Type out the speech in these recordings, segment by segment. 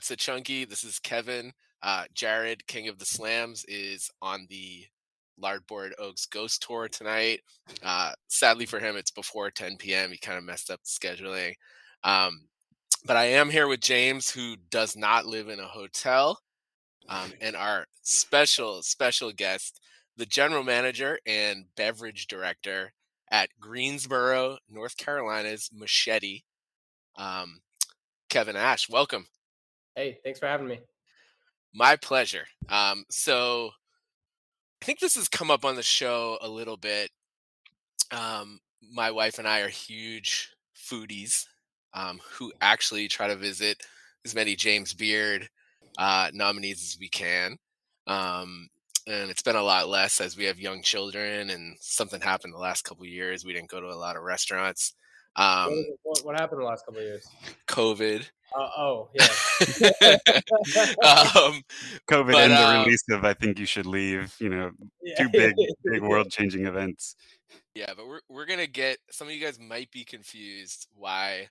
That's a Chunky. This is Kevin. Uh, Jared, King of the Slams, is on the Lardboard Oaks Ghost Tour tonight. Uh, sadly for him, it's before 10 p.m. He kind of messed up the scheduling. Um, but I am here with James, who does not live in a hotel, um, and our special, special guest, the general manager and beverage director at Greensboro, North Carolina's Machete. Um, Kevin Ash, welcome. Hey, thanks for having me. My pleasure. Um, so I think this has come up on the show a little bit. Um, my wife and I are huge foodies um, who actually try to visit as many James Beard uh, nominees as we can. Um, and it's been a lot less as we have young children and something happened the last couple years. We didn't go to a lot of restaurants. Um, what, what, happened the last couple of years? COVID. Uh, oh, yeah. um, COVID but, and the um, release of "I Think You Should Leave." You know, yeah. two big, big world-changing events. Yeah, but we're we're gonna get some of you guys might be confused why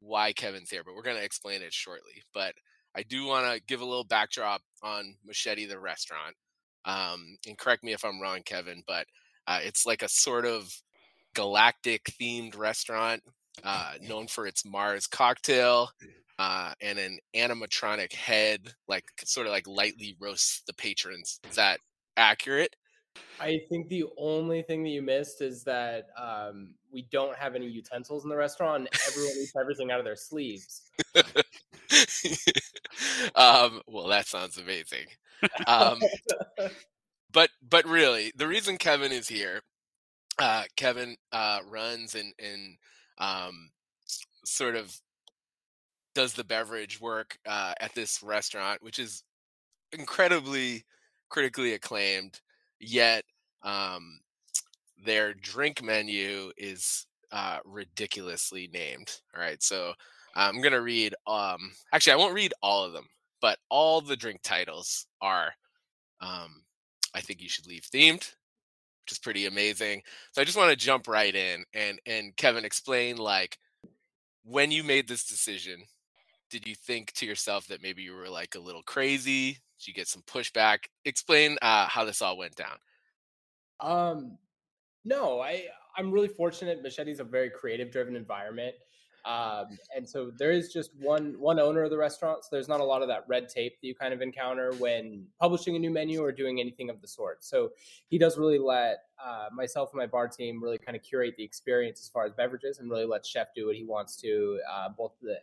why Kevin's here, but we're gonna explain it shortly. But I do want to give a little backdrop on Machete the restaurant. Um, and correct me if I'm wrong, Kevin, but uh, it's like a sort of galactic themed restaurant uh, known for its Mars cocktail uh, and an animatronic head, like sort of like lightly roasts the patrons. Is that accurate? I think the only thing that you missed is that um, we don't have any utensils in the restaurant. everyone eats everything out of their sleeves. um, well, that sounds amazing. Um, but but really, the reason Kevin is here uh, Kevin uh, runs and and um, sort of does the beverage work uh, at this restaurant, which is incredibly critically acclaimed. Yet um, their drink menu is uh, ridiculously named. All right, so I'm gonna read. Um, actually, I won't read all of them, but all the drink titles are. Um, I think you should leave themed which is pretty amazing. So I just want to jump right in and and Kevin explain like when you made this decision, did you think to yourself that maybe you were like a little crazy? Did you get some pushback? Explain uh, how this all went down. Um, no, I I'm really fortunate. Machete's a very creative driven environment. Um, and so there is just one one owner of the restaurant, so there's not a lot of that red tape that you kind of encounter when publishing a new menu or doing anything of the sort. So he does really let uh, myself and my bar team really kind of curate the experience as far as beverages, and really let chef do what he wants to. Uh, both the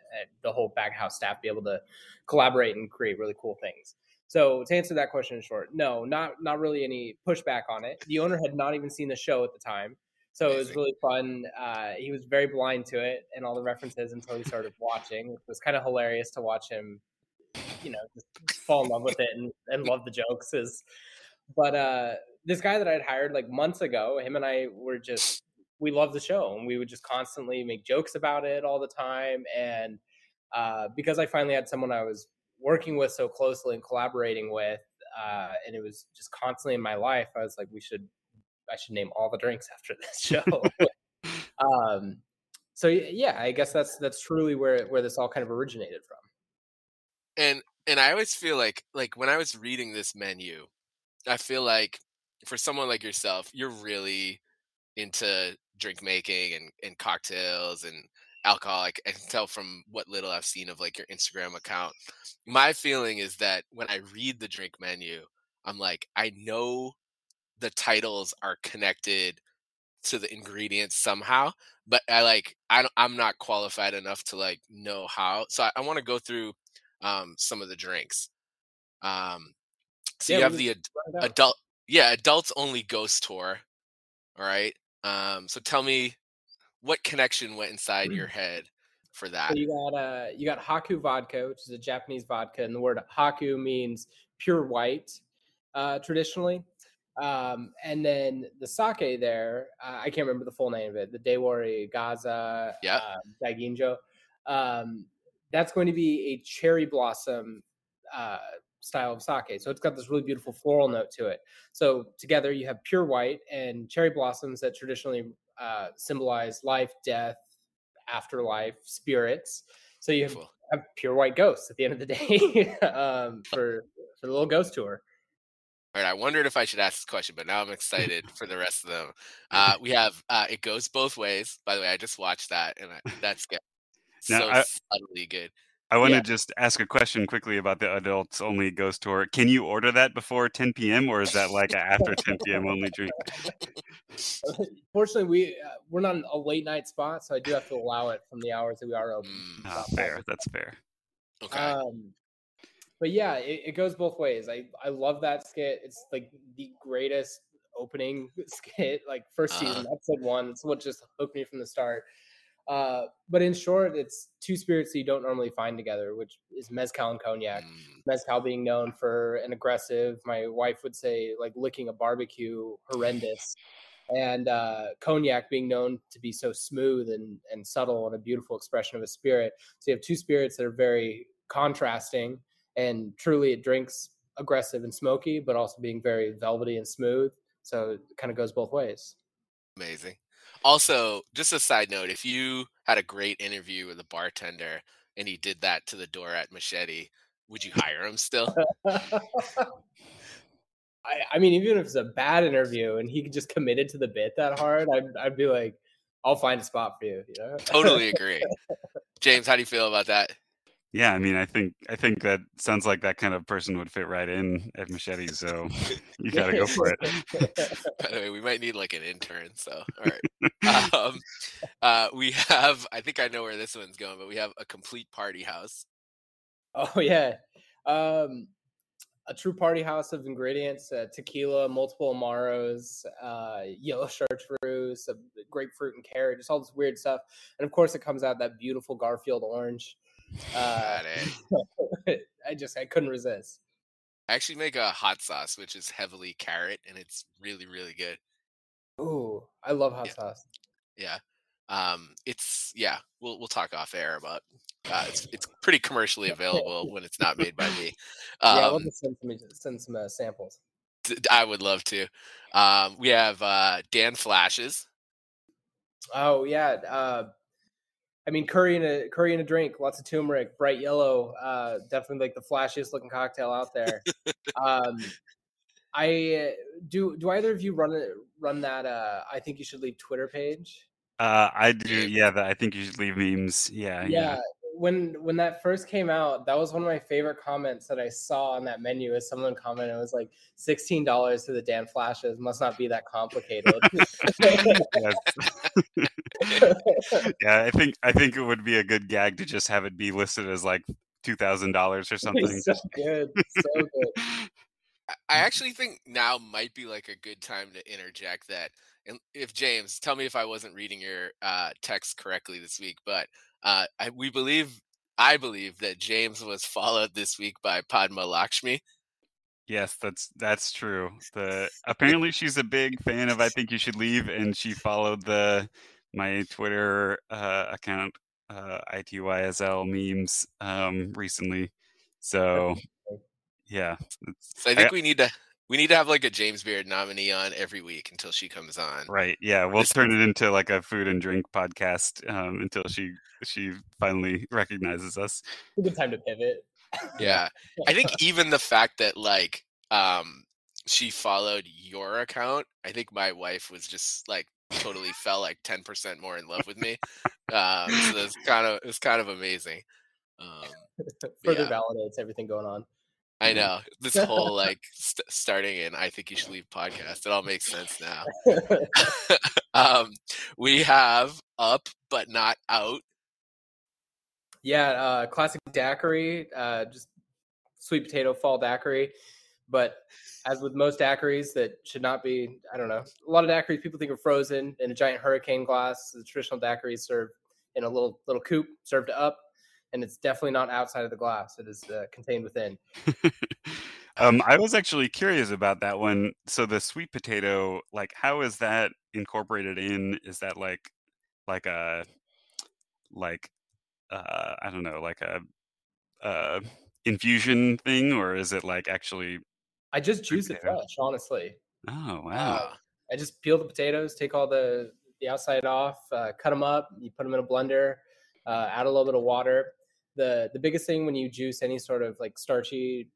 the whole back house staff be able to collaborate and create really cool things. So to answer that question in short, no, not not really any pushback on it. The owner had not even seen the show at the time. So Amazing. it was really fun. Uh, he was very blind to it and all the references until he started watching. It was kind of hilarious to watch him, you know, just fall in love with it and, and love the jokes. Is but uh, this guy that I'd hired like months ago, him and I were just we loved the show and we would just constantly make jokes about it all the time. And uh, because I finally had someone I was working with so closely and collaborating with, uh, and it was just constantly in my life, I was like, we should I should name all the drinks after this show. um, so yeah, I guess that's that's truly where where this all kind of originated from. And and I always feel like like when I was reading this menu, I feel like for someone like yourself, you're really into drink making and, and cocktails and alcohol. I can tell from what little I've seen of like your Instagram account. My feeling is that when I read the drink menu, I'm like, I know the titles are connected to the ingredients somehow but i like i don't, i'm not qualified enough to like know how so i, I want to go through um some of the drinks um so yeah, you have the ad- adult yeah adults only ghost tour all right um so tell me what connection went inside your head for that? so you got uh you got haku vodka which is a japanese vodka and the word haku means pure white uh traditionally um, and then the sake there, uh, I can't remember the full name of it, the Dewari Gaza yeah. uh, Daiginjo. Um, that's going to be a cherry blossom uh, style of sake. So it's got this really beautiful floral note to it. So together you have pure white and cherry blossoms that traditionally uh, symbolize life, death, afterlife, spirits. So you have have pure white ghosts at the end of the day um, for for the little ghost tour. All right, I wondered if I should ask this question, but now I'm excited for the rest of them. Uh, we have uh, it goes both ways. By the way, I just watched that, and I, that's good. Now, so I, subtly good. I want yeah. to just ask a question quickly about the adults only ghost tour. Can you order that before 10 p.m. or is that like after 10 p.m. only drink? Fortunately, we uh, we're not a late night spot, so I do have to allow it from the hours that we are open. Mm, oh, fair. That's fair. Okay. Um, but yeah, it, it goes both ways. I I love that skit. It's like the greatest opening skit, like 1st uh-huh. season, episode one. It's what just hooked me from the start. Uh, but in short, it's two spirits that you don't normally find together, which is mezcal and cognac. Mm. Mezcal being known for an aggressive, my wife would say, like licking a barbecue, horrendous, and uh, cognac being known to be so smooth and, and subtle and a beautiful expression of a spirit. So you have two spirits that are very contrasting, and truly it drinks aggressive and smoky, but also being very velvety and smooth. So it kind of goes both ways. Amazing. Also, just a side note, if you had a great interview with a bartender and he did that to the door at Machete, would you hire him still? I, I, mean, even if it's a bad interview and he just committed to the bit that hard, I'd, I'd be like, I'll find a spot for you. You know? totally agree. James, how do you feel about that? Yeah, I mean, I think I think that sounds like that kind of person would fit right in at Machete. So you got to go for it. By the way, we might need like an intern. So all right, um, uh, we have. I think I know where this one's going, but we have a complete party house. Oh yeah, um, a true party house of ingredients: uh, tequila, multiple amaros, uh, yellow chartreuse, grapefruit and carrot, just all this weird stuff. And of course, it comes out that beautiful Garfield orange. Uh, I just I couldn't resist. I actually make a hot sauce, which is heavily carrot, and it's really really good. Ooh, I love hot yeah. sauce. Yeah, um, it's yeah. We'll we'll talk off air about. Uh, it's it's pretty commercially available when it's not made by me. Um, yeah, I'll just send some send some uh, samples. I would love to. Um, we have uh, Dan Flashes. Oh yeah, uh, I mean, curry in a curry in a drink, lots of turmeric, bright yellow. Uh, definitely like the flashiest looking cocktail out there. um, I do. Do either of you run? Run that? Uh, I think you should leave Twitter page. Uh, I do. Yeah, that I think you should leave memes. Yeah, yeah. yeah when when that first came out, that was one of my favorite comments that I saw on that menu. As someone commented, it was like sixteen dollars to the Dan Flashes. Must not be that complicated. yeah, I think I think it would be a good gag to just have it be listed as like two thousand dollars or something. so good, so good. I actually think now might be like a good time to interject that. And if James, tell me if I wasn't reading your uh, text correctly this week, but uh, I, we believe, I believe that James was followed this week by Padma Lakshmi. Yes, that's that's true. The apparently she's a big fan of I think you should leave, and she followed the my Twitter uh, account uh, itysl memes um, recently. So yeah, so I think I, we need to we need to have like a James Beard nominee on every week until she comes on. Right. Yeah. We'll this turn it into like a food and drink podcast um, until she she finally recognizes us. A good time to pivot. Yeah. I think even the fact that like um she followed your account, I think my wife was just like totally fell like 10% more in love with me. Um so it's kind of it's kind of amazing. Um further yeah. validates everything going on. I know this whole like st- starting in I think you should leave podcast. It all makes sense now. um, we have up but not out. Yeah, uh, classic daiquiri, uh, just sweet potato fall daiquiri. But as with most daiquiris that should not be, I don't know, a lot of daiquiris people think are frozen in a giant hurricane glass. The traditional daiquiri served in a little little coupe, served up and it's definitely not outside of the glass. It is uh, contained within. um, I was actually curious about that one. So the sweet potato, like, how is that incorporated in? Is that like, like a, like, uh, I don't know, like a, uh, infusion thing, or is it like actually? I just juice it fresh, honestly. Oh wow! Uh, I just peel the potatoes, take all the the outside off, uh, cut them up, you put them in a blender, uh, add a little bit of water, the the biggest thing when you juice any sort of like starchy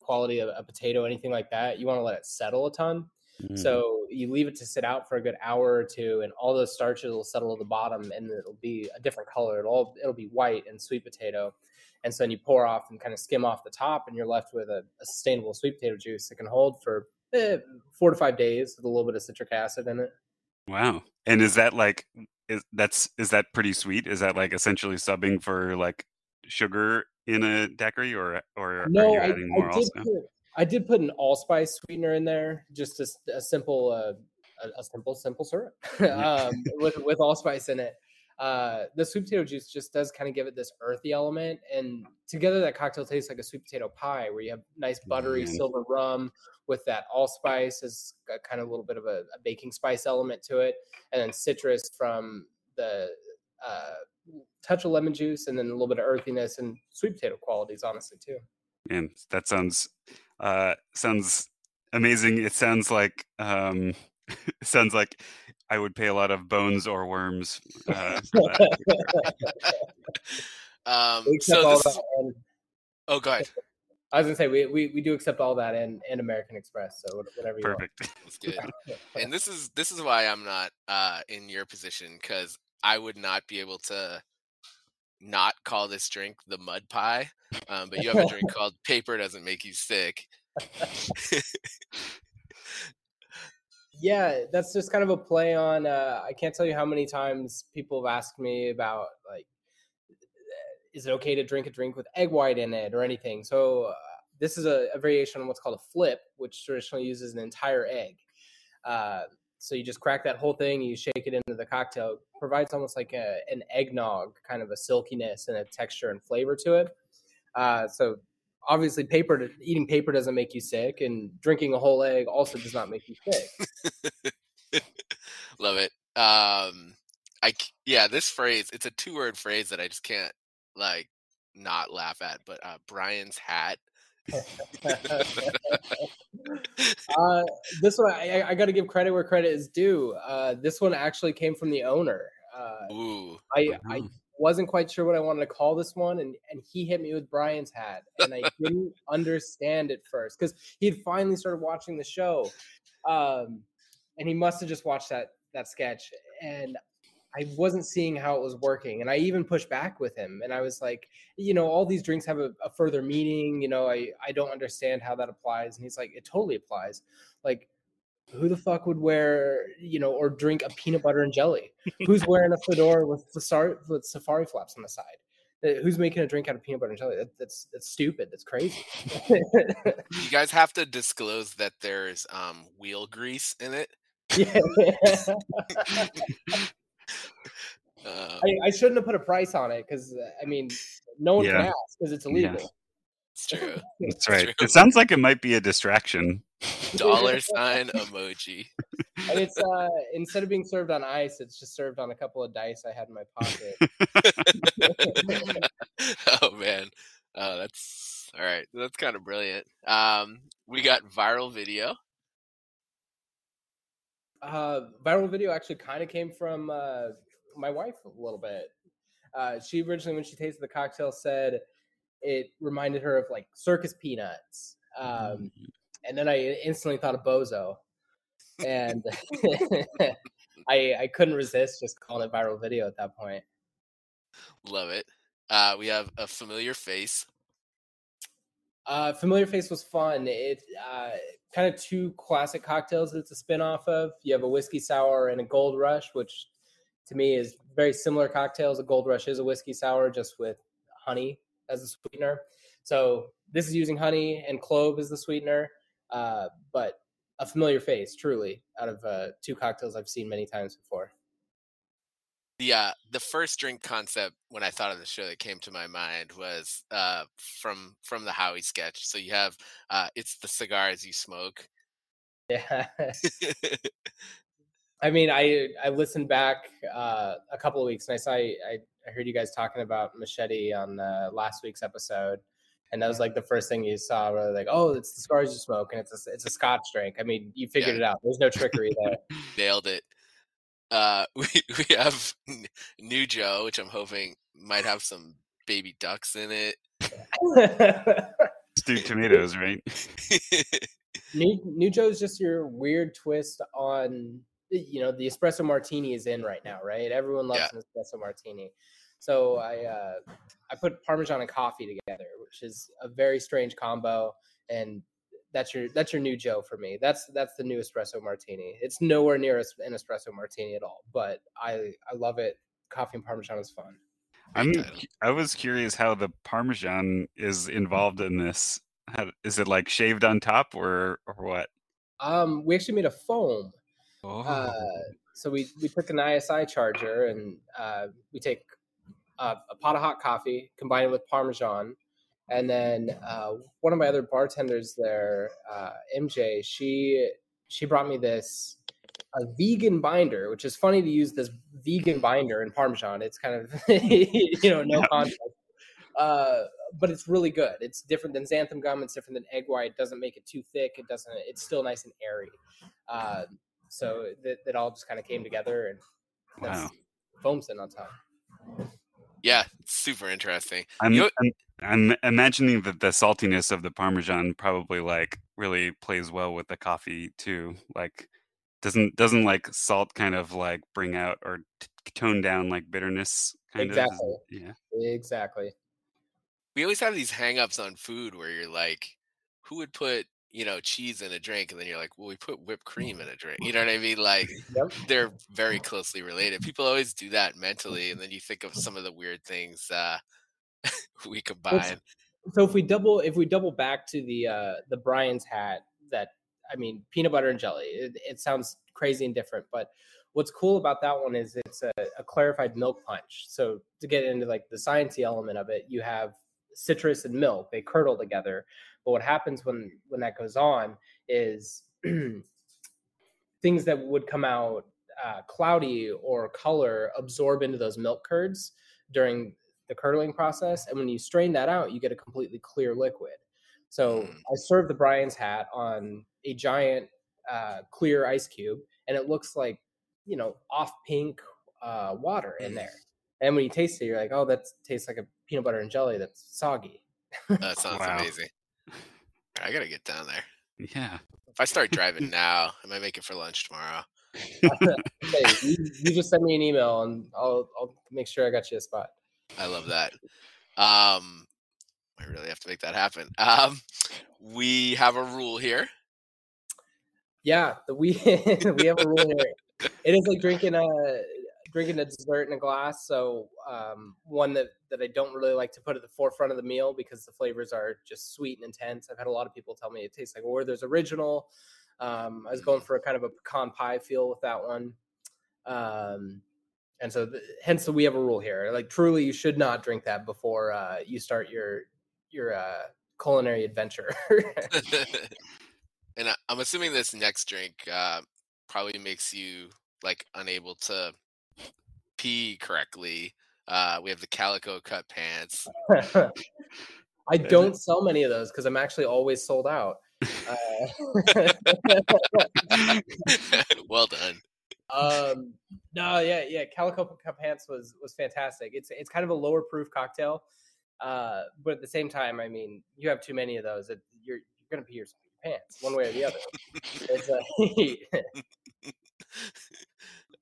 quality of a potato, anything like that, you want to let it settle a ton. Mm-hmm. So you leave it to sit out for a good hour or two, and all those starches will settle to the bottom, and it'll be a different color. It'll it'll be white and sweet potato, and so then you pour off and kind of skim off the top, and you're left with a, a sustainable sweet potato juice that can hold for eh, four to five days with a little bit of citric acid in it. Wow! And is that like is that's is that pretty sweet? Is that like essentially subbing for like sugar in a daiquiri, or or no, are you adding I, more I also? Put, I did put an allspice sweetener in there, just a, a simple, uh, a, a, simple, simple syrup um, with with allspice in it. Uh, the sweet potato juice just does kind of give it this earthy element, and together that cocktail tastes like a sweet potato pie, where you have nice buttery mm. silver rum with that allspice as kind of a little bit of a, a, baking spice element to it, and then citrus from the uh, touch of lemon juice, and then a little bit of earthiness and sweet potato qualities, honestly too. And that sounds uh, sounds amazing. It sounds like um, it sounds like I would pay a lot of bones or worms. Uh, um, so this is... oh, god. I was gonna say we, we, we do accept all that and, and American Express, so whatever you want. Perfect. want. That's good. and this is this is why I'm not uh, in your position because I would not be able to not call this drink the mud pie, um, but you have a drink called paper doesn't make you sick. yeah, that's just kind of a play on. Uh, I can't tell you how many times people have asked me about like, is it okay to drink a drink with egg white in it or anything? So uh, this is a, a, variation on what's called a flip, which traditionally uses an entire egg. Uh, so you just crack that whole thing, you shake it into the cocktail. Provides almost like a, an eggnog, kind of a silkiness and a texture and flavor to it. Uh, so obviously, paper eating paper doesn't make you sick, and drinking a whole egg also does not make you sick. Love it. Um, I yeah, this phrase it's a two word phrase that I just can't like not laugh at. But uh, Brian's hat uh, this one, I, I got to give credit where credit is due. Uh, this one actually came from the owner. Uh, Ooh. I, I wasn't quite sure what I wanted to call this one, and, and he hit me with Brian's hat, and I didn't understand it first because he had finally started watching the show, um, and he must have just watched that that sketch, and I wasn't seeing how it was working. And I even pushed back with him. And I was like, you know, all these drinks have a, a, further meaning. You know, I, I don't understand how that applies. And he's like, it totally applies. Like, who the fuck would wear, you know, or drink a peanut butter and jelly? Who's wearing a fedora with, with safari flaps on the side? Uh, who's making a drink out of peanut butter and jelly? That, that's that's stupid. That's crazy. you guys have to disclose that there's um, wheel grease in it. Yeah. Uh, I, I, shouldn't have put a price on it because uh, I mean, no one yeah. can ask because it's illegal. Yeah. It's true. That's right. True. It sounds like it might be a distraction. Dollar sign emoji. And it's uh instead of being served on ice, it's just served on a couple of dice I had in my pocket. oh man. Oh, that's all right. That's kind of brilliant. Um, we got viral video uh, viral video actually kind of came from uh, my wife a little bit. Uh, she originally, when she tasted the cocktail, said it reminded her of like circus peanuts. Um, mm-hmm. and then I instantly thought of Bozo, and I I couldn't resist just calling it viral video at that point. Love it. Uh, we have a familiar face. Uh, familiar face was fun. It uh, kind of two classic cocktails that it's a spin-off of. You have a whiskey sour and a gold rush, which to me is very similar cocktails. A gold rush is a whiskey sour just with honey as a sweetener. So this is using honey and clove as the sweetener, uh, but a familiar face, truly, out of uh, two cocktails I've seen many times before. The uh, the first drink concept when I thought of the show that came to my mind was uh, from from the Howie sketch. So you have uh, it's the cigars you smoke. Yeah. I mean, I I listened back uh, a couple of weeks and I saw I, I heard you guys talking about machete on uh, last week's episode, and that was like the first thing you saw. Where like, oh, it's the cigars you smoke, and it's a it's a Scotch drink. I mean, you figured yeah. it out. There's no trickery there. Nailed it uh, we we have New Joe, which I'm hoping might have some baby ducks in it. Stewed tomatoes, right? New New Joe's just your weird twist on you know the espresso martini is in right now, right? Everyone loves Yeah. an espresso martini. So I uh, I put parmesan and coffee together, which is a very strange combo, and that's your that's your new Joe for me. That's that's the new espresso martini. It's nowhere near an espresso martini at all, but I I love it. Coffee and parmesan is fun. I'm Great title. cu- I was curious how the parmesan is involved in this. How, is it like shaved on top or or what? Um, we actually made a foam. Oh, Uh, so we we took an ISI charger and uh, we take a, a pot of hot coffee, combine it with Parmesan, and then uh, one of my other bartenders there, uh, MJ, she she brought me this a vegan binder, which is funny to use this vegan binder in Parmesan. It's kind of you know no Yeah. context. Uh, but it's really good. It's different than xanthan gum. It's different than egg white. It doesn't make it too thick. It doesn't. It's still nice and airy. Uh, so that, that all just kind of came together and that's wow. foam sitting on top. Yeah, super interesting. I'm, You know- I'm I'm imagining that the saltiness of the parmesan probably like really plays well with the coffee too. Like doesn't doesn't like salt kind of like bring out or t- tone down like bitterness kind of. Exactly. Is- Yeah. Exactly. We always have these hangups on food where you're like, who would put, you know, cheese in a drink? And then you're like, well, we put whipped cream in a drink. You know what I mean? Like Yep. they're very closely related. People always do that mentally, and then you think of some of the weird things uh, we combine. So if we double if we double back to the uh the Brian's hat that I mean peanut butter and jelly, it, it sounds crazy and different, but what's cool about that one is it's a, a clarified milk punch. So to get into like the sciencey element of it, you have citrus and milk, they curdle together. But what happens when when that goes on is things that would come out uh, cloudy or color absorb into those milk curds during the curdling process. And when you strain that out, you get a completely clear liquid. So Mm. I served the Brian's hat on a giant uh, clear ice cube, and it looks like, you know, off pink uh, water in there. And when you taste it, you're like, oh, that tastes like a peanut butter and jelly that's soggy. That sounds Wow. amazing. I gotta get down there. Yeah. If I start driving now, I might make it for lunch tomorrow. Hey, you, you just send me an email, and I'll, I'll make sure I got you a spot. I love that. Um, I really have to make that happen. Um, we have a rule here. Yeah, the, we we have a rule here. It is like drinking a drinking a dessert in a glass. So um, one that that I don't really like to put at the forefront of the meal because the flavors are just sweet and intense. I've had a lot of people tell me it tastes like Werther's original. Um, I was going for a kind of a pecan pie feel with that one. Um, and so th- hence we have a rule here. Like truly, you should not drink that before uh, you start your your uh, culinary adventure. and I, I'm assuming this next drink uh, probably makes you like unable to pee correctly. Uh, we have the calico cut pants. I don't sell many of those because I'm actually always sold out. Uh, well done. Um, no, yeah, yeah. Calico Cut Pants was was fantastic. It's it's kind of a lower proof cocktail, uh, but at the same time, I mean, you have too many of those, it, you're you're gonna pee your pants one way or the other. Uh,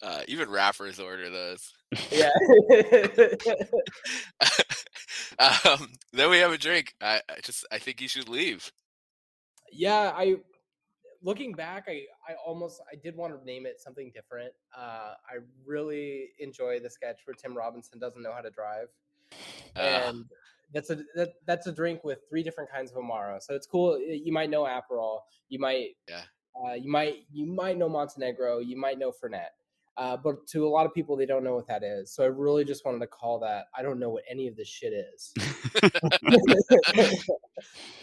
Uh, even rappers order those. yeah. um, then we have a drink. I, I just I think you should leave. yeah i looking back i i almost i did want to name it something different. Uh i really enjoy the sketch where tim robinson doesn't know how to drive Uh, and that's a that, that's a drink with three different kinds of amaro. So it's cool you might know aperol you might Yeah. uh, you might you might know montenegro you might know fernet uh, but to a lot of people they don't know what that is. So i really just wanted to call that i don't know what any of this shit is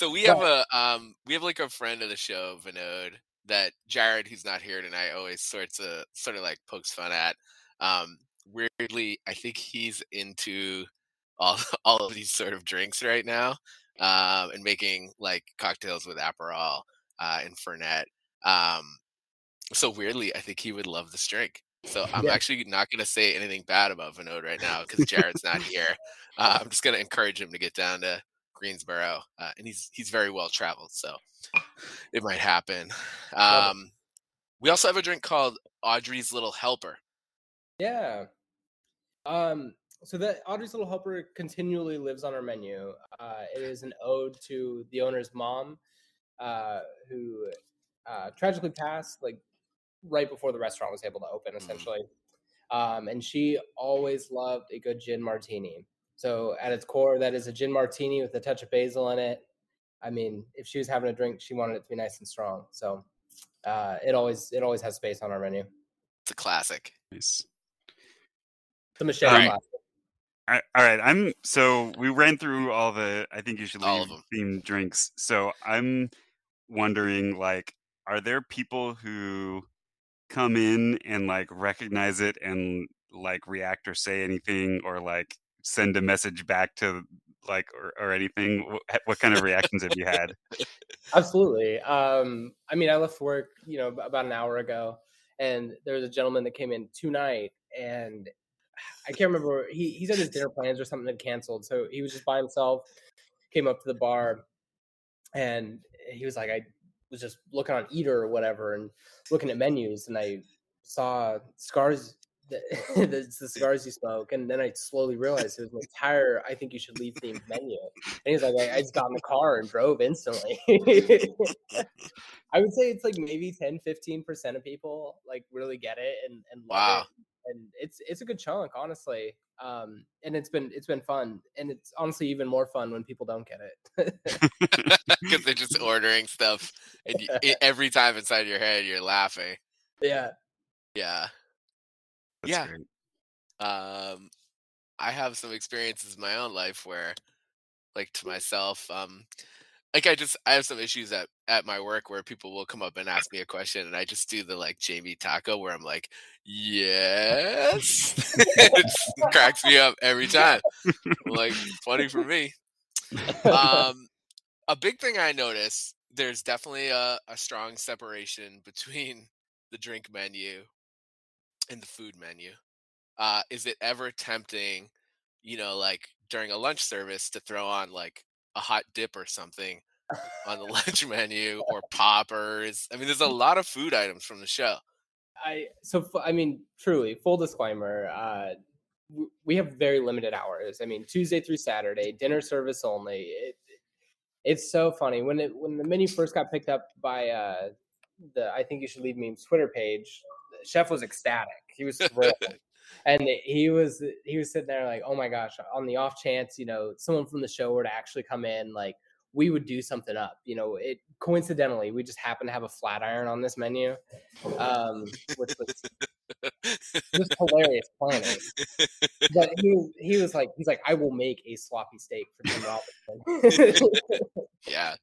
So we have a um we have like a friend of the show, Vinod, that Jared, who's not here tonight, always sorts of sort of like pokes fun at. Um weirdly, I think he's into all all of these sort of drinks right now. Um and making like cocktails with Aperol uh and Fernet. Um so weirdly, I think he would love this drink. So I'm Yeah. actually not going to say anything bad about Vinod right now because Jared's not here. Uh, I'm just going to encourage him to get down to Greensboro, uh, and he's he's very well traveled, so it might happen. Um, we also have a drink called Audrey's Little Helper. Yeah. Um, so that Audrey's Little Helper continually lives on our menu. Uh, it is an ode to the owner's mom, uh, who uh, tragically passed like right before the restaurant was able to open, Mm. essentially. Um, and she always loved a good gin martini. So at its core, that is a gin martini with a touch of basil in it. I mean, if she was having a drink, she wanted it to be nice and strong. So uh, it always it always has space on our menu. It's a classic. Nice. The Michelle Alright. classic. All right, all right, I'm so we ran through all the I think you should All leave of 'em. themed drinks. So I'm wondering like are there people who come in and like recognize it and like react or say anything or like send a message back to like or, or anything what, what kind of reactions have you had Absolutely. Um, I mean, I left work, you know, about an hour ago, and there was a gentleman that came in tonight, and I can't remember. He he said his dinner plans or something had canceled, so he was just by himself. Came up to the bar, and he was like, I was just looking on Eater or whatever, and looking at menus, and I saw scars. The, the, the cigars you smoke, and then I slowly realized it was an entire "I think you should leave" themed menu. And he's like, I, I just got in the car and drove instantly. I would say it's like maybe 10, 15% of people like really get it and, and love Wow. it. And it's it's a good chunk, honestly. Um, and it's been it's been fun. And it's honestly even more fun when people don't get it. Because they're just ordering stuff, and you, every time inside your head, you're laughing. yeah. Yeah. That's Yeah. great. um i have some experiences in my own life where like to myself um like i just i have some issues at at my work where people will come up and ask me a question and i just do the like jamie taco where i'm like yes it cracks me up every time like funny for me um a big thing i notice there's definitely a, a strong separation between the drink menu and the food menu uh, is it ever tempting, you know, like during a lunch service to throw on like a hot dip or something on the lunch menu or poppers? I mean, there's a lot of food items from the show. I so I mean, truly, full disclaimer. Uh, we have very limited hours. I mean, Tuesday through Saturday, dinner service only. It, it's so funny when it when the menu first got picked up by uh, the I think you should leave memes Twitter page. Chef was ecstatic. He was thrilled. And he was he was sitting there like, oh my gosh! On the off chance, you know, someone from the show were to actually come in, like we would do something up. You know, it coincidentally we just happened to have a flat iron on this menu, um, which was just hilarious planning. But he was he was like he's like I will make a sloppy steak for Tim Robinson. yeah.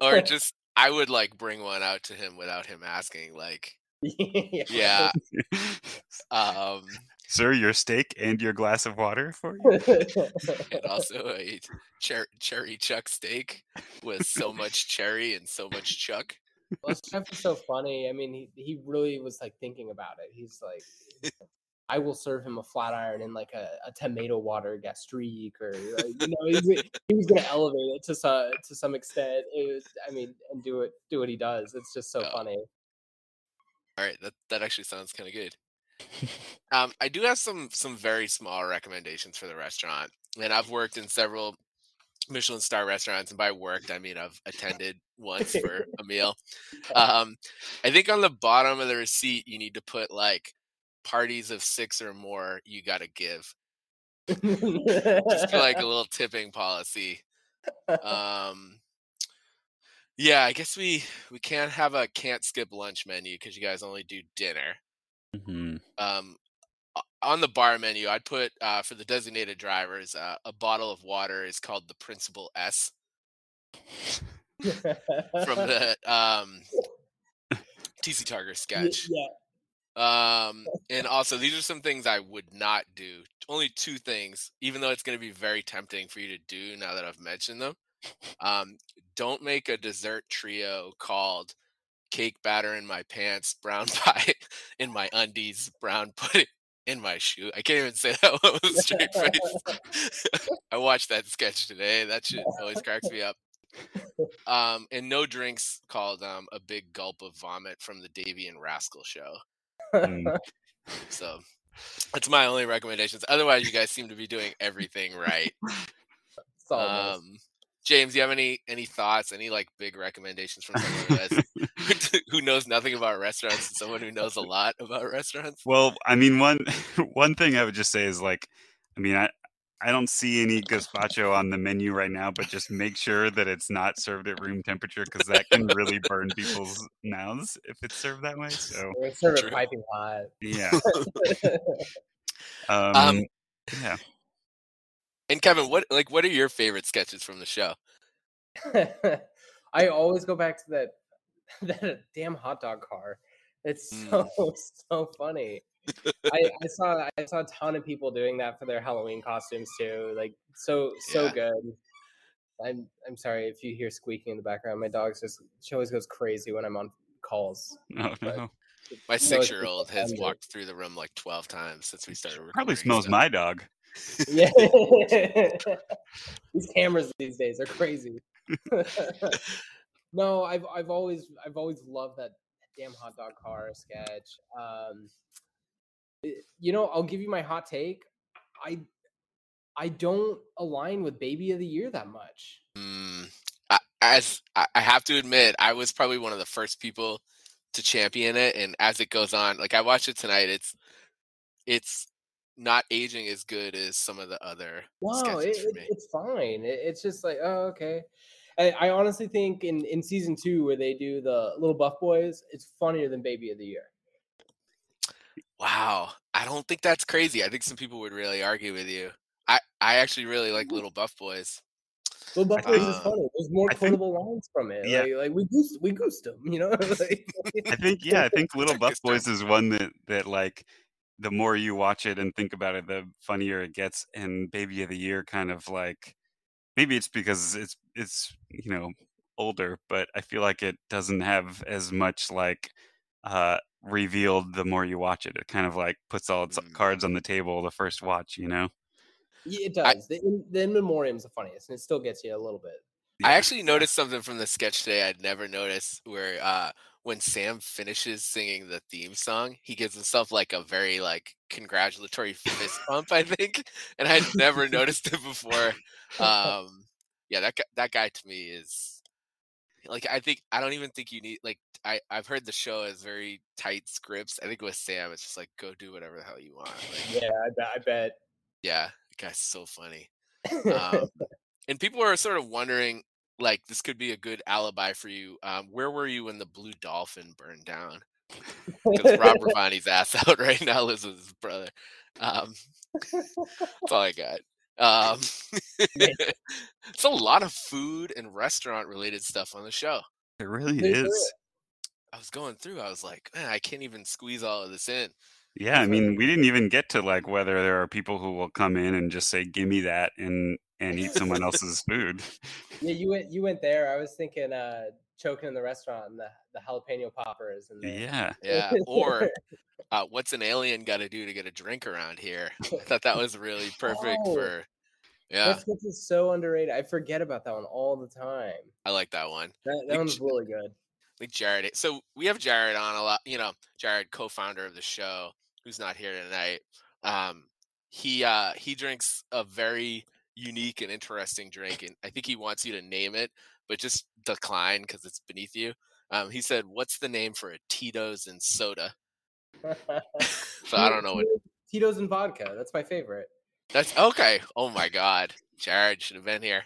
Or just, I would like bring one out to him without him asking. Like, yeah. yeah. Um, sir your steak and your glass of water for you and also a cher- cherry chuck steak with so much cherry and so much chuck. Well, Chef is so funny. I mean, he, he really was like thinking about it. He's like, I will serve him a flat iron in like a, a tomato water gastrique, or like, you know, he, was- he was gonna elevate it to some to some extent. It was, I mean, and do it do what he does. It's just so Yeah. funny. All right, that that actually sounds kind of good. Um, I do have some some very small recommendations for the restaurant, and I've worked in several Michelin star restaurants, and by worked I mean I've attended once for a meal. Um, I think on the bottom of the receipt you need to put like parties of six or more you got to give, just for like a little tipping policy. Um, yeah, I guess we we can't have a can't skip lunch menu because you guys only do dinner Mhm. um, on the bar menu, I'd put uh, for the designated drivers uh, a bottle of water is called the Principal S from the um, TC Targer sketch. Yeah, Um, and also, these are some things I would not do. Only two things, even though it's going to be very tempting for you to do now that I've mentioned them. Um, don't make a dessert trio called cake batter in my pants, brown pie in my undies, brown pudding in my shoe. I can't even say that one with a straight face. I watched that sketch today. That shit always cracks me up. Um, and no drinks called um, a big gulp of vomit from the Davy and Rascal show. Mm. So that's my only recommendations. Otherwise, you guys seem to be doing everything right. Um, James, you have any any thoughts? Any like big recommendations from someone who, has, who knows nothing about restaurants and someone who knows a lot about restaurants? Well, I mean, one one thing I would just say is like, I mean, I I don't see any gazpacho on the menu right now, but just make sure that it's not served at room temperature because that can really burn people's mouths if it's served that way. So We're serve it piping hot. yeah, um, Um, yeah. And Kevin, what like what are your favorite sketches from the show? I always go back to that that damn hot dog car. It's so mm. so funny. I, I saw I saw a ton of people doing that for their Halloween costumes too. Like so so Yeah. good. I'm I'm sorry if you hear squeaking in the background. My dog's just she always goes crazy when I'm on calls. Oh no, My six year old has walked through the room like twelve times since we started. probably smells so- my dog. Yeah. these cameras these days are crazy. no, I've I've always I've always loved that damn hot dog car sketch. Um i- you know, I'll give you my hot take. I I don't align with baby of the year that much. Mm, I, as I I have to admit, I was probably one of the first people to champion it, and as it goes on, like I watched it tonight, it's it's not aging as good as some of the other Wow, it, it- it's fine. It, it's just like, oh, okay. I, I honestly think in, in season two where they do the little buff boys, it's funnier than Baby of the Year. Wow, I don't think that's crazy. I think some people would really argue with you. I I actually really like mm-hmm. Little Buff Boys. Little buff I boys is um, funny. There's more I quotable lines from it. Yeah. Like, like we goosed we goosed them, you know. like, I think yeah, I think Little Buff Boys is one that that like the more you watch it and think about it, the funnier it gets. And Baby of the Year kind of like maybe it's because it's it's you know older, but I feel like it doesn't have as much like uh revealed the more you watch it. It kind of like puts all its Mm. cards on the table the first watch, you know. yeah, it I- does. the, in, the in memoriam's the funniest, and it still gets you a little bit. I actually noticed something from the sketch today I'd never noticed where uh when Sam finishes singing the theme song, he gives himself like a very like congratulatory fist bump, I think. And I'd never noticed it before. Um yeah, that guy, that guy to me is like I think I don't even think you need like I I've heard the show has very tight scripts. I think with Sam it's just like go do whatever the hell you want. Like, Yeah, I bet. I bet. yeah, guy's so funny. Um, and people are sort of wondering, like, this could be a good alibi for you. Um, where were you when the Blue Dolphin burned down? Because Rob Ravani's ass out right now lives with his brother. Um, that's all I got. Um, it's a lot of food and restaurant related stuff on the show. It really is. I was going through, I was like, man, I can't even squeeze all of this in. Yeah, I mean, we didn't even get to like whether there are people who will come in and just say, "Give me that," and and eat someone else's food. Yeah, you went. You went there. I was thinking, uh, choking in the restaurant, and the the jalapeno poppers, and the, Yeah, Yeah. Or uh, what's an alien got to do to get a drink around here? I thought that was really perfect Oh. for. Yeah, this is so underrated. I forget about that one all the time. I like that one. That, that Like, one's really good. like Jared. So we have Jared on a lot. You know, Jared, co-founder of the show, who's not here tonight. Um, he uh, he drinks a very unique and interesting drink, and I think he wants you to name it, but just decline because it's beneath you. Um, he said, "What's the name for a Tito's and soda?" So I don't know what Tito's and vodka. That's my favorite. that's. Okay. Oh my God, Jared should have been here.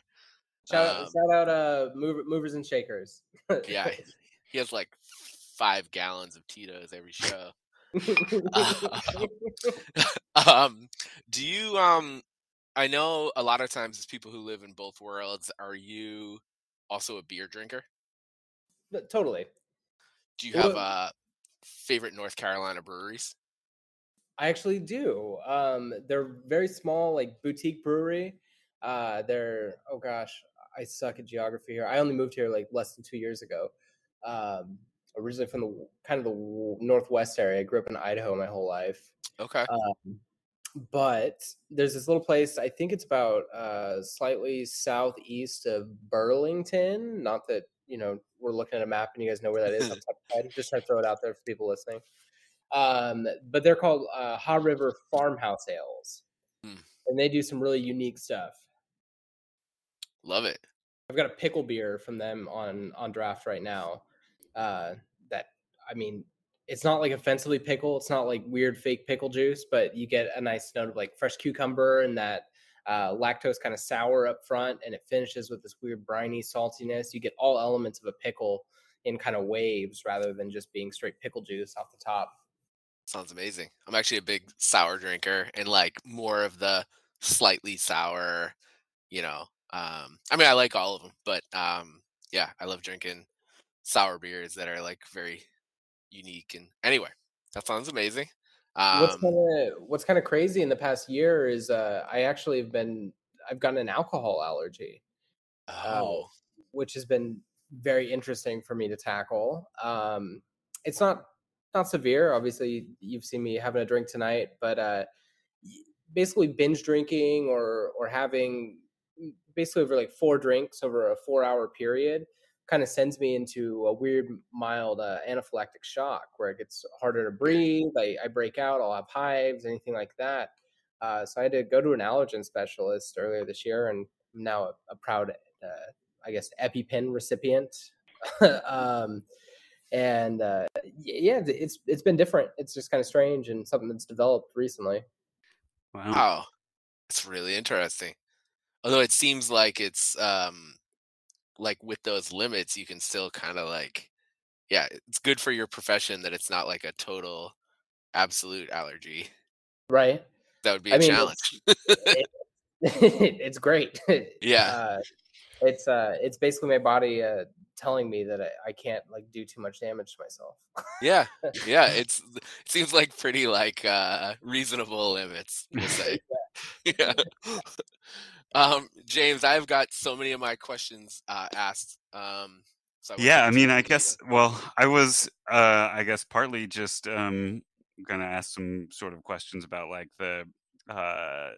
Shout out, Um, shout out, uh, mover, movers and shakers. Yeah, he has like five gallons of Tito's every show. um do you um i know a lot of times as people who live in both worlds are you also a beer drinker totally. do you have Well- uh favorite north carolina breweries I actually do. Um, they're very small, like boutique brewery. Uh, they're oh gosh, I suck at geography here. I only moved here like less than two years ago. Um, originally from the kind of the northwest area. I grew up in Idaho my whole life. Okay. Um, but there's this little place. I think it's about uh, slightly southeast of Burlington. Not that you know we're looking at a map and you guys know where that is. I'm just trying to throw it out there for people listening. Um, but they're called uh, Haw River Farmhouse Ales, Hmm. and they do some really unique stuff. Love it. I've got a pickle beer from them on on draft right now. Uh, that I mean, it's not like offensively pickle. It's not like weird fake pickle juice, but you get a nice note of like fresh cucumber and that uh, lactose kind of sour up front, and it finishes with this weird briny saltiness. You get all elements of a pickle in kind of waves rather than just being straight pickle juice off the top. Sounds amazing. I'm actually a big sour drinker and like more of the slightly sour, you know. Um, I mean, I like all of them, but um, yeah, I love drinking sour beers that are like very unique. And anyway, that sounds amazing. what's Um, kind of what's kind of crazy in the past year is uh, I actually have been I've gotten an alcohol allergy. oh, which has been very interesting for me to tackle. Um, it's not not severe. Obviously, you've seen me having a drink tonight, but uh, basically binge drinking or or having mm, basically over like four drinks over a four hour period kind of sends me into a weird mild uh, anaphylactic shock where it gets harder to breathe. I, I break out. I'll have hives, anything like that. Uh, so I had to go to an allergen specialist earlier this year, and I'm now a, a proud uh, I guess EpiPen recipient. um, and uh, yeah, it's it's been different. It's just kind of strange and something that's developed recently. Wow. wow, it's really interesting. Although it seems like it's um, like with those limits, you can still kind of like, yeah, it's good for your profession that it's not like a total absolute allergy. Right? That would be I a mean, challenge. it- it's great. Yeah. Uh, it's uh, it's basically my body uh, telling me that I, I can't like do too much damage to myself. Yeah, yeah, it's it seems like pretty like uh reasonable limits, say. yeah. Um, James, I've got so many of my questions uh asked. Um so I yeah i mean i guess well i was uh i guess partly just um gonna ask some sort of questions about like the uh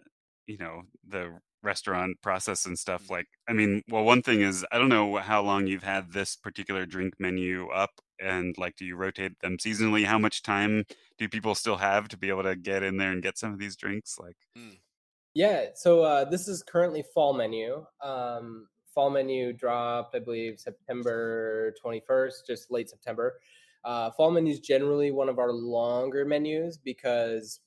you know the restaurant process and stuff like i mean well one thing is i don't know how long you've had this particular drink menu up and like do you rotate them seasonally? How much time do people still have to be able to get in there and get some of these drinks? Like Yeah, so uh, this is currently fall menu. Um, fall menu dropped, I believe, September 21st, just late September. Uh, fall menu is generally one of our longer menus because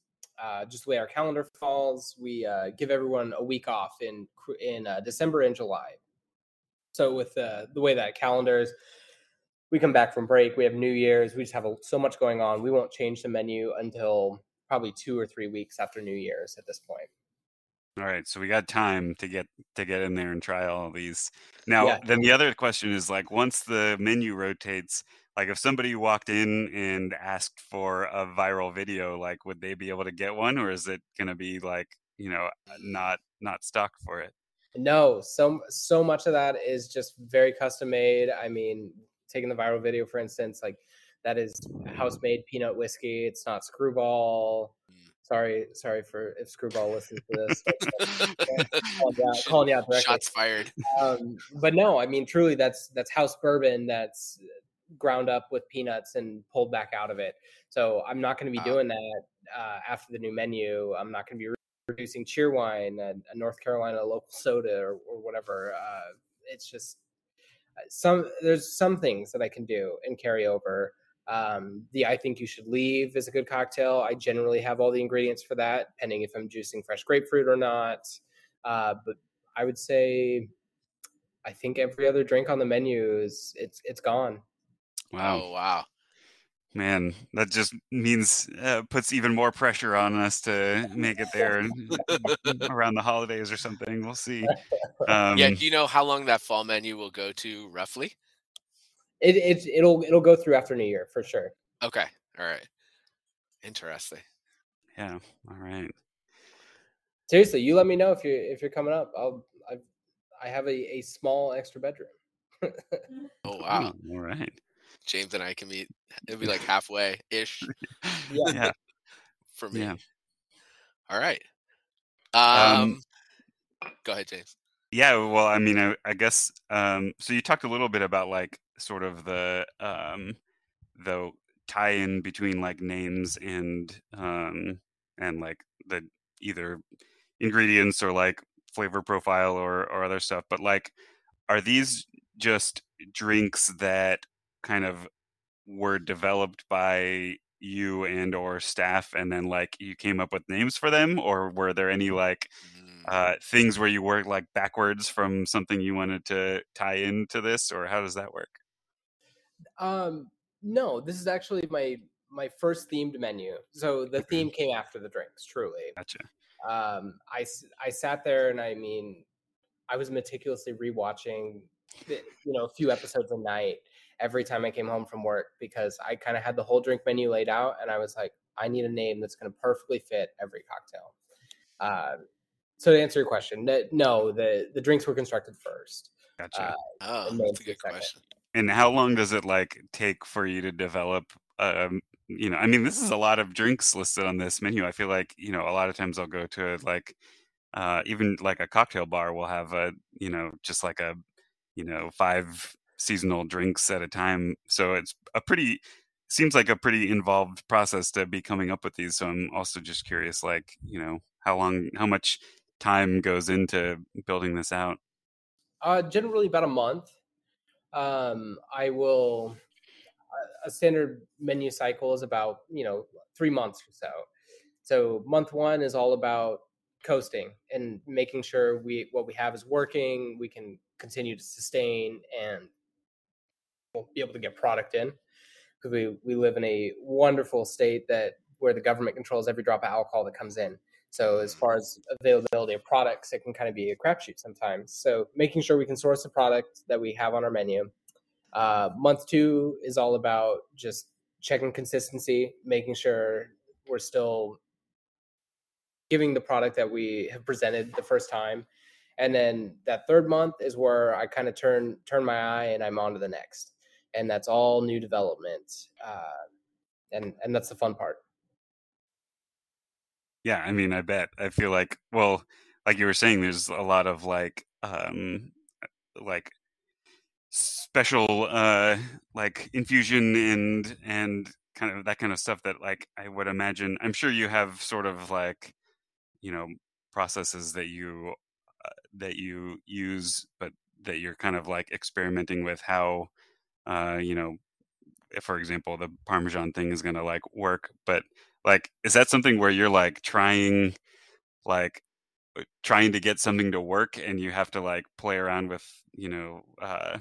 uh, just the way our calendar falls, we uh, give everyone a week off in in uh, December and July. So with the way that calendar is, we come back from break, we have New Year's, we just have a, so much going on. We won't change the menu until probably two or three weeks after New Year's at this point. All right, so we got time to get to get in there and try all these. Now, Yeah. then the other question is like once the menu rotates, like if somebody walked in and asked for a viral video, like would they be able to get one or is it going to be like, you know, uh, not not stock for it? No, so so much of that is just very custom made. I mean, taking the viral video for instance, like that is house made peanut whiskey. It's not screwball. Sorry, sorry for if screwball listens to this. calling you out, out directly. Shots fired. Um, but no, I mean, truly, that's that's house bourbon that's ground up with peanuts and pulled back out of it. So I'm not going to be Wow. doing that uh, after the new menu. I'm not going to be producing Cheerwine, a, a North Carolina local soda, or, or whatever. Uh, it's just uh, some there's some things that I can do and carry over. Um, the I think you should leave is a good cocktail. I generally have all the ingredients for that, depending if I'm juicing fresh grapefruit or not. Uh, but I would say I think every other drink on the menu is it's it's gone. Wow, Oh wow. man, that just means uh, puts even more pressure on us to make it there around the holidays or something. We'll see. Um, yeah, do you know how long that fall menu will go to roughly? It it it'll it'll go through after New Year for sure. Okay. All right. Interesting. yeah. All right. Seriously, you let me know if you're if you're coming up. I'll I I have a, a small extra bedroom. Oh wow. Oh, all right. James and I can meet. It'll be like halfway ish. Yeah. yeah. For me. Yeah. All right. Um, Um, go ahead, James. Yeah, well, I mean, I, I guess um, so. You talked a little bit about like sort of the um, the tie-in between like names and um, and like the either ingredients or like flavor profile or or other stuff. But like, are these just drinks that kind of were developed by you and or staff, and then like you came up with names for them, or were there any like Mm, uh, things where you work like backwards from something you wanted to tie into this, or how does that work? Um, no, this is actually my my first themed menu. So the theme came after the drinks. Truly, Gotcha. um, I sat there and I mean, I was meticulously rewatching, you know, a few episodes a night every time I came home from work because I kind of had the whole drink menu laid out, and I was like, I need a name that's going to perfectly fit every cocktail. Uh, so to answer your question, no, the the drinks were constructed first. Gotcha. Uh, Oh, that's a good second. question. And how long does it like take for you to develop? Um, you know, I mean, this is a lot of drinks listed on this menu. I feel like you know, a lot of times I'll go to a, like uh, even like a cocktail bar will have a you know just like a you know five seasonal drinks at a time. So it's a pretty seems like a pretty involved process to be coming up with these. So I'm also just curious, like you know, how long, how much time goes into building this out? Uh, generally about a month. Um, I will. a- standard menu cycle is about you know three months or so. So month one is all about coasting and making sure we what we have is working. We can continue to sustain and we'll be able to get product in because we we live in a wonderful state that where the government controls every drop of alcohol that comes in. So as far as availability of products, it can kind of be a crapshoot sometimes. So making sure we can source the product that we have on our menu. Uh, month two is all about just checking consistency, making sure we're still giving the product that we have presented the first time. And then that third month is where I kind of turn turn my eye and I'm on to the next. And that's all new development. Uh, and and that's the fun part. Yeah, I mean, I bet. I feel like, well, like you were saying, there's a lot of like, um, like special, uh, like infusion and and kind of that kind of stuff that like I would imagine. I'm sure you have sort of like, you know, processes that you uh, that you use, but that you're kind of like experimenting with how, uh, you know, if, for example, the Parmesan thing is going to like work, but like, is that something where you're like trying, like, uh, trying to get something to work and you have to like play around with, you know, uh,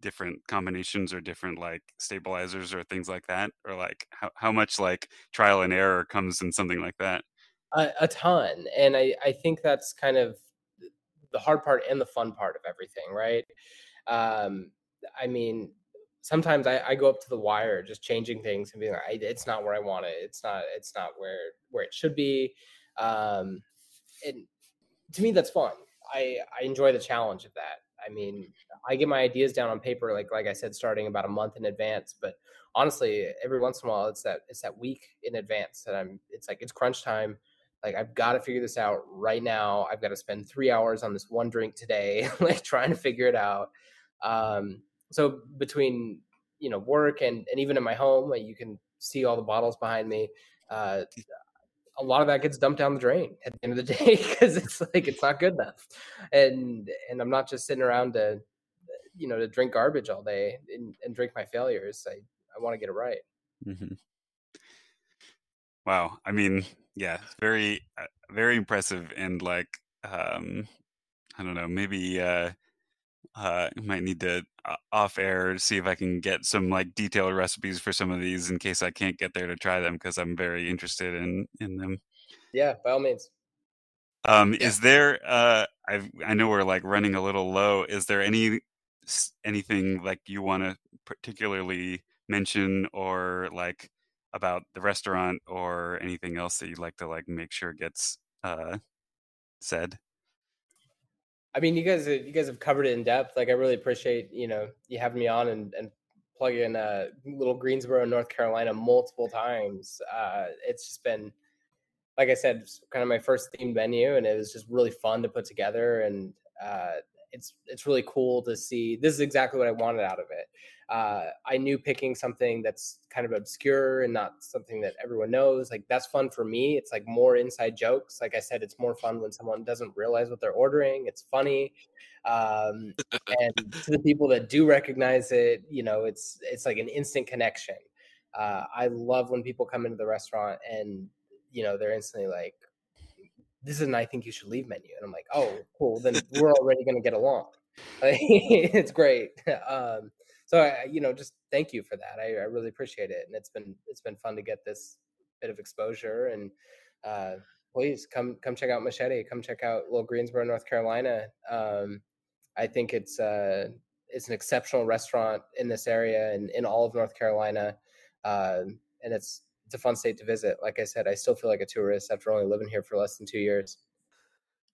different combinations or different like stabilizers or things like that? Or like, how, how much like trial and error comes in something like that? a, a ton and I, I think that's kind of the hard part and the fun part of everything right um, i mean sometimes I, I go up to the wire just changing things and being like it's not where i want it. It's not it's not where where it should be. Um, and to me that's fun. I i enjoy the challenge of that. I mean i get my ideas down on paper like like i said starting about a month in advance but honestly every once in a while it's that it's that week in advance that i'm it's like it's crunch time. Like I've got to figure this out right now. I've got to spend three hours on this one drink today, like trying to figure it out. Um, so between you know work and and even in my home, like you can see all the bottles behind me. Uh, a lot of that gets dumped down the drain at the end of the day because it's like it's not good enough, and and I'm not just sitting around to you know to drink garbage all day and, and drink my failures. I I want to get it right. Mm-hmm. Wow. I mean, yeah, very, uh, very impressive. And like, um, I don't know, maybe uh, uh, I might need to uh, off air see if I can get some like detailed recipes for some of these in case I can't get there to try them because I'm very interested in in them. Yeah, by all means. Um, Yeah. is there? Uh, I I know we're like running a little low. Is there any anything like you want to particularly mention or like about the restaurant or anything else that you'd like to like make sure gets uh said? I mean, you guys, you guys have covered it in depth. Like, I really appreciate you know you having me on and, and plug in uh, little Greensboro, North Carolina, multiple times. Uh, it's just been, like I said, kind of my first themed venue, and it was just really fun to put together. And uh, it's it's really cool to see. This is exactly what I wanted out of it. Uh, I knew picking something that's kind of obscure and not something that everyone knows. Like that's fun for me. It's like more inside jokes. Like I said, it's more fun when someone doesn't realize what they're ordering. It's funny. Um, and to the people that do recognize it, you know, it's it's like an instant connection. Uh, I love when people come into the restaurant and you know they're instantly like, "This is an I think you should leave menu," and I'm like, "Oh, cool. Then we're already going to get along." it's great. Um, so I, you know, just thank you for that. I, I, really appreciate it, and it's been it's been fun to get this bit of exposure. And uh, please come come check out Machete. Come check out Little Greensboro, North Carolina. Um, I think it's uh, it's an exceptional restaurant in this area and in all of North Carolina, uh, and it's it's a fun state to visit. Like I said, I still feel like a tourist after only living here for less than two years.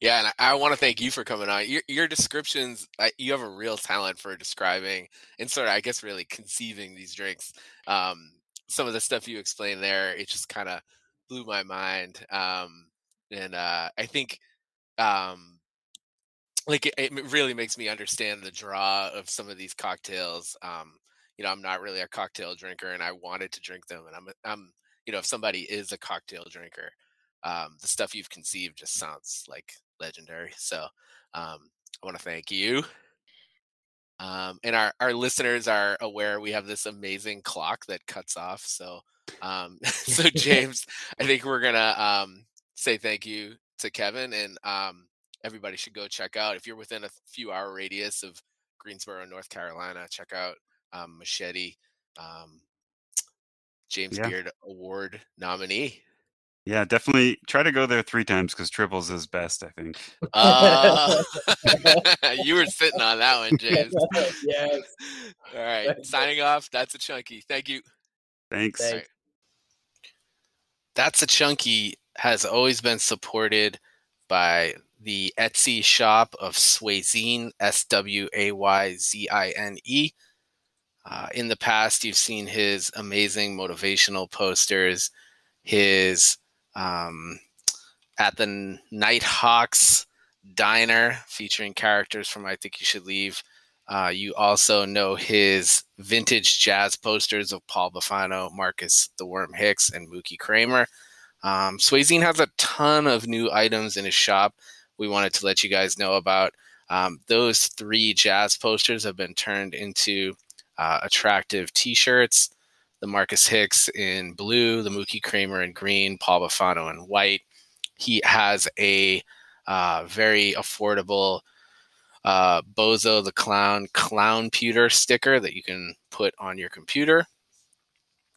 Yeah, and I, I want to thank you for coming on. Your, your descriptions, I, you have a real talent for describing and sort of, I guess, really conceiving these drinks. Um, some of the stuff you explained there, it just kind of blew my mind. Um, and uh, I think, um, like, it, it, really makes me understand the draw of some of these cocktails. Um, you know, I'm not really a cocktail drinker, and I wanted to drink them, and I'm, I'm, you know, if somebody is a cocktail drinker, um, the stuff you've conceived just sounds like legendary. So um, I want to thank you. Um, and our, our listeners are aware we have this amazing clock that cuts off. So, um, so James, I think we're gonna um, say thank you to Kevin, and um, everybody should go check out if you're within a few hour radius of Greensboro, North Carolina. Check out um, Machete, um, James yeah. Beard Award nominee. Yeah, definitely try to go there three times because triples is best, I think. Uh, you were sitting on that one, James. yes. All right. Signing off. That's a chunky. Thank you. Thanks. Thanks. That's a chunky has always been supported by the Etsy shop of Swayzine, S W A Y Z I N E. Uh, in the past, you've seen his amazing motivational posters, his um, at the Nighthawks Diner, featuring characters from I Think You Should Leave. Uh, you also know his vintage jazz posters of Paul Bufano, Marcus the Worm Hicks, and Mookie Kramer. Um, has a ton of new items in his shop. We wanted to let you guys know about. Um, those three jazz posters have been turned into uh, attractive T-shirts the Marcus Hicks in blue, the Mookie Kramer in green, Paul Bufano in white. He has a uh, very affordable uh, Bozo the Clown Clown Pewter sticker that you can put on your computer.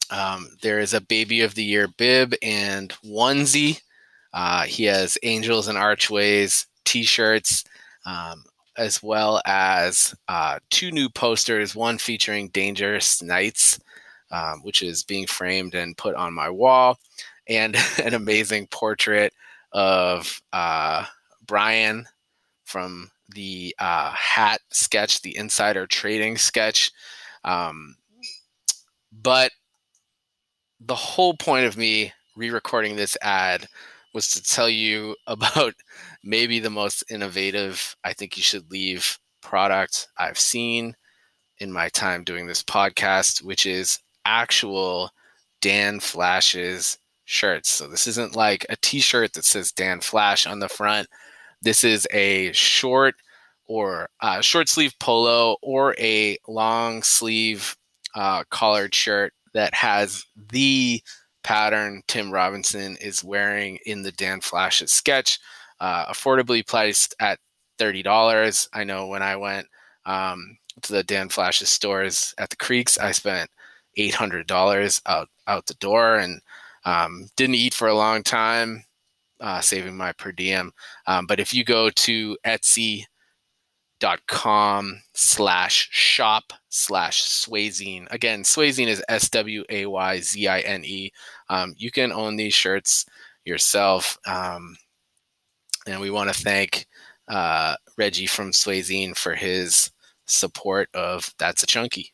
Um, there is a Baby of the Year bib and onesie. Uh, he has Angels and Archways t shirts, um, as well as uh, two new posters one featuring Dangerous Nights um, which is being framed and put on my wall, and an amazing portrait of uh, Brian from the uh, hat sketch, the insider trading sketch. Um, but the whole point of me re-recording this ad was to tell you about maybe the most innovative I think you should leave product I've seen in my time doing this podcast, which is actual Dan Flashes shirts. So this isn't like a t-shirt that says Dan Flash on the front. This is a short or uh, short sleeve polo or a long sleeve uh, collared shirt that has the pattern Tim Robinson is wearing in the Dan Flashes sketch. Uh, affordably priced at $30. I know when I went um, to the Dan Flashes stores at the Creeks, I spent eight hundred dollars out out the door, and um, didn't eat for a long time, uh, saving my per diem. Um, but if you go to Etsy.com slash shop slash Swayzine, again, Swayzine is S W A Y Z I N E. Um, you can own these shirts yourself, um, and we want to thank uh, Reggie from Swayzine for his support of That's a Chunky.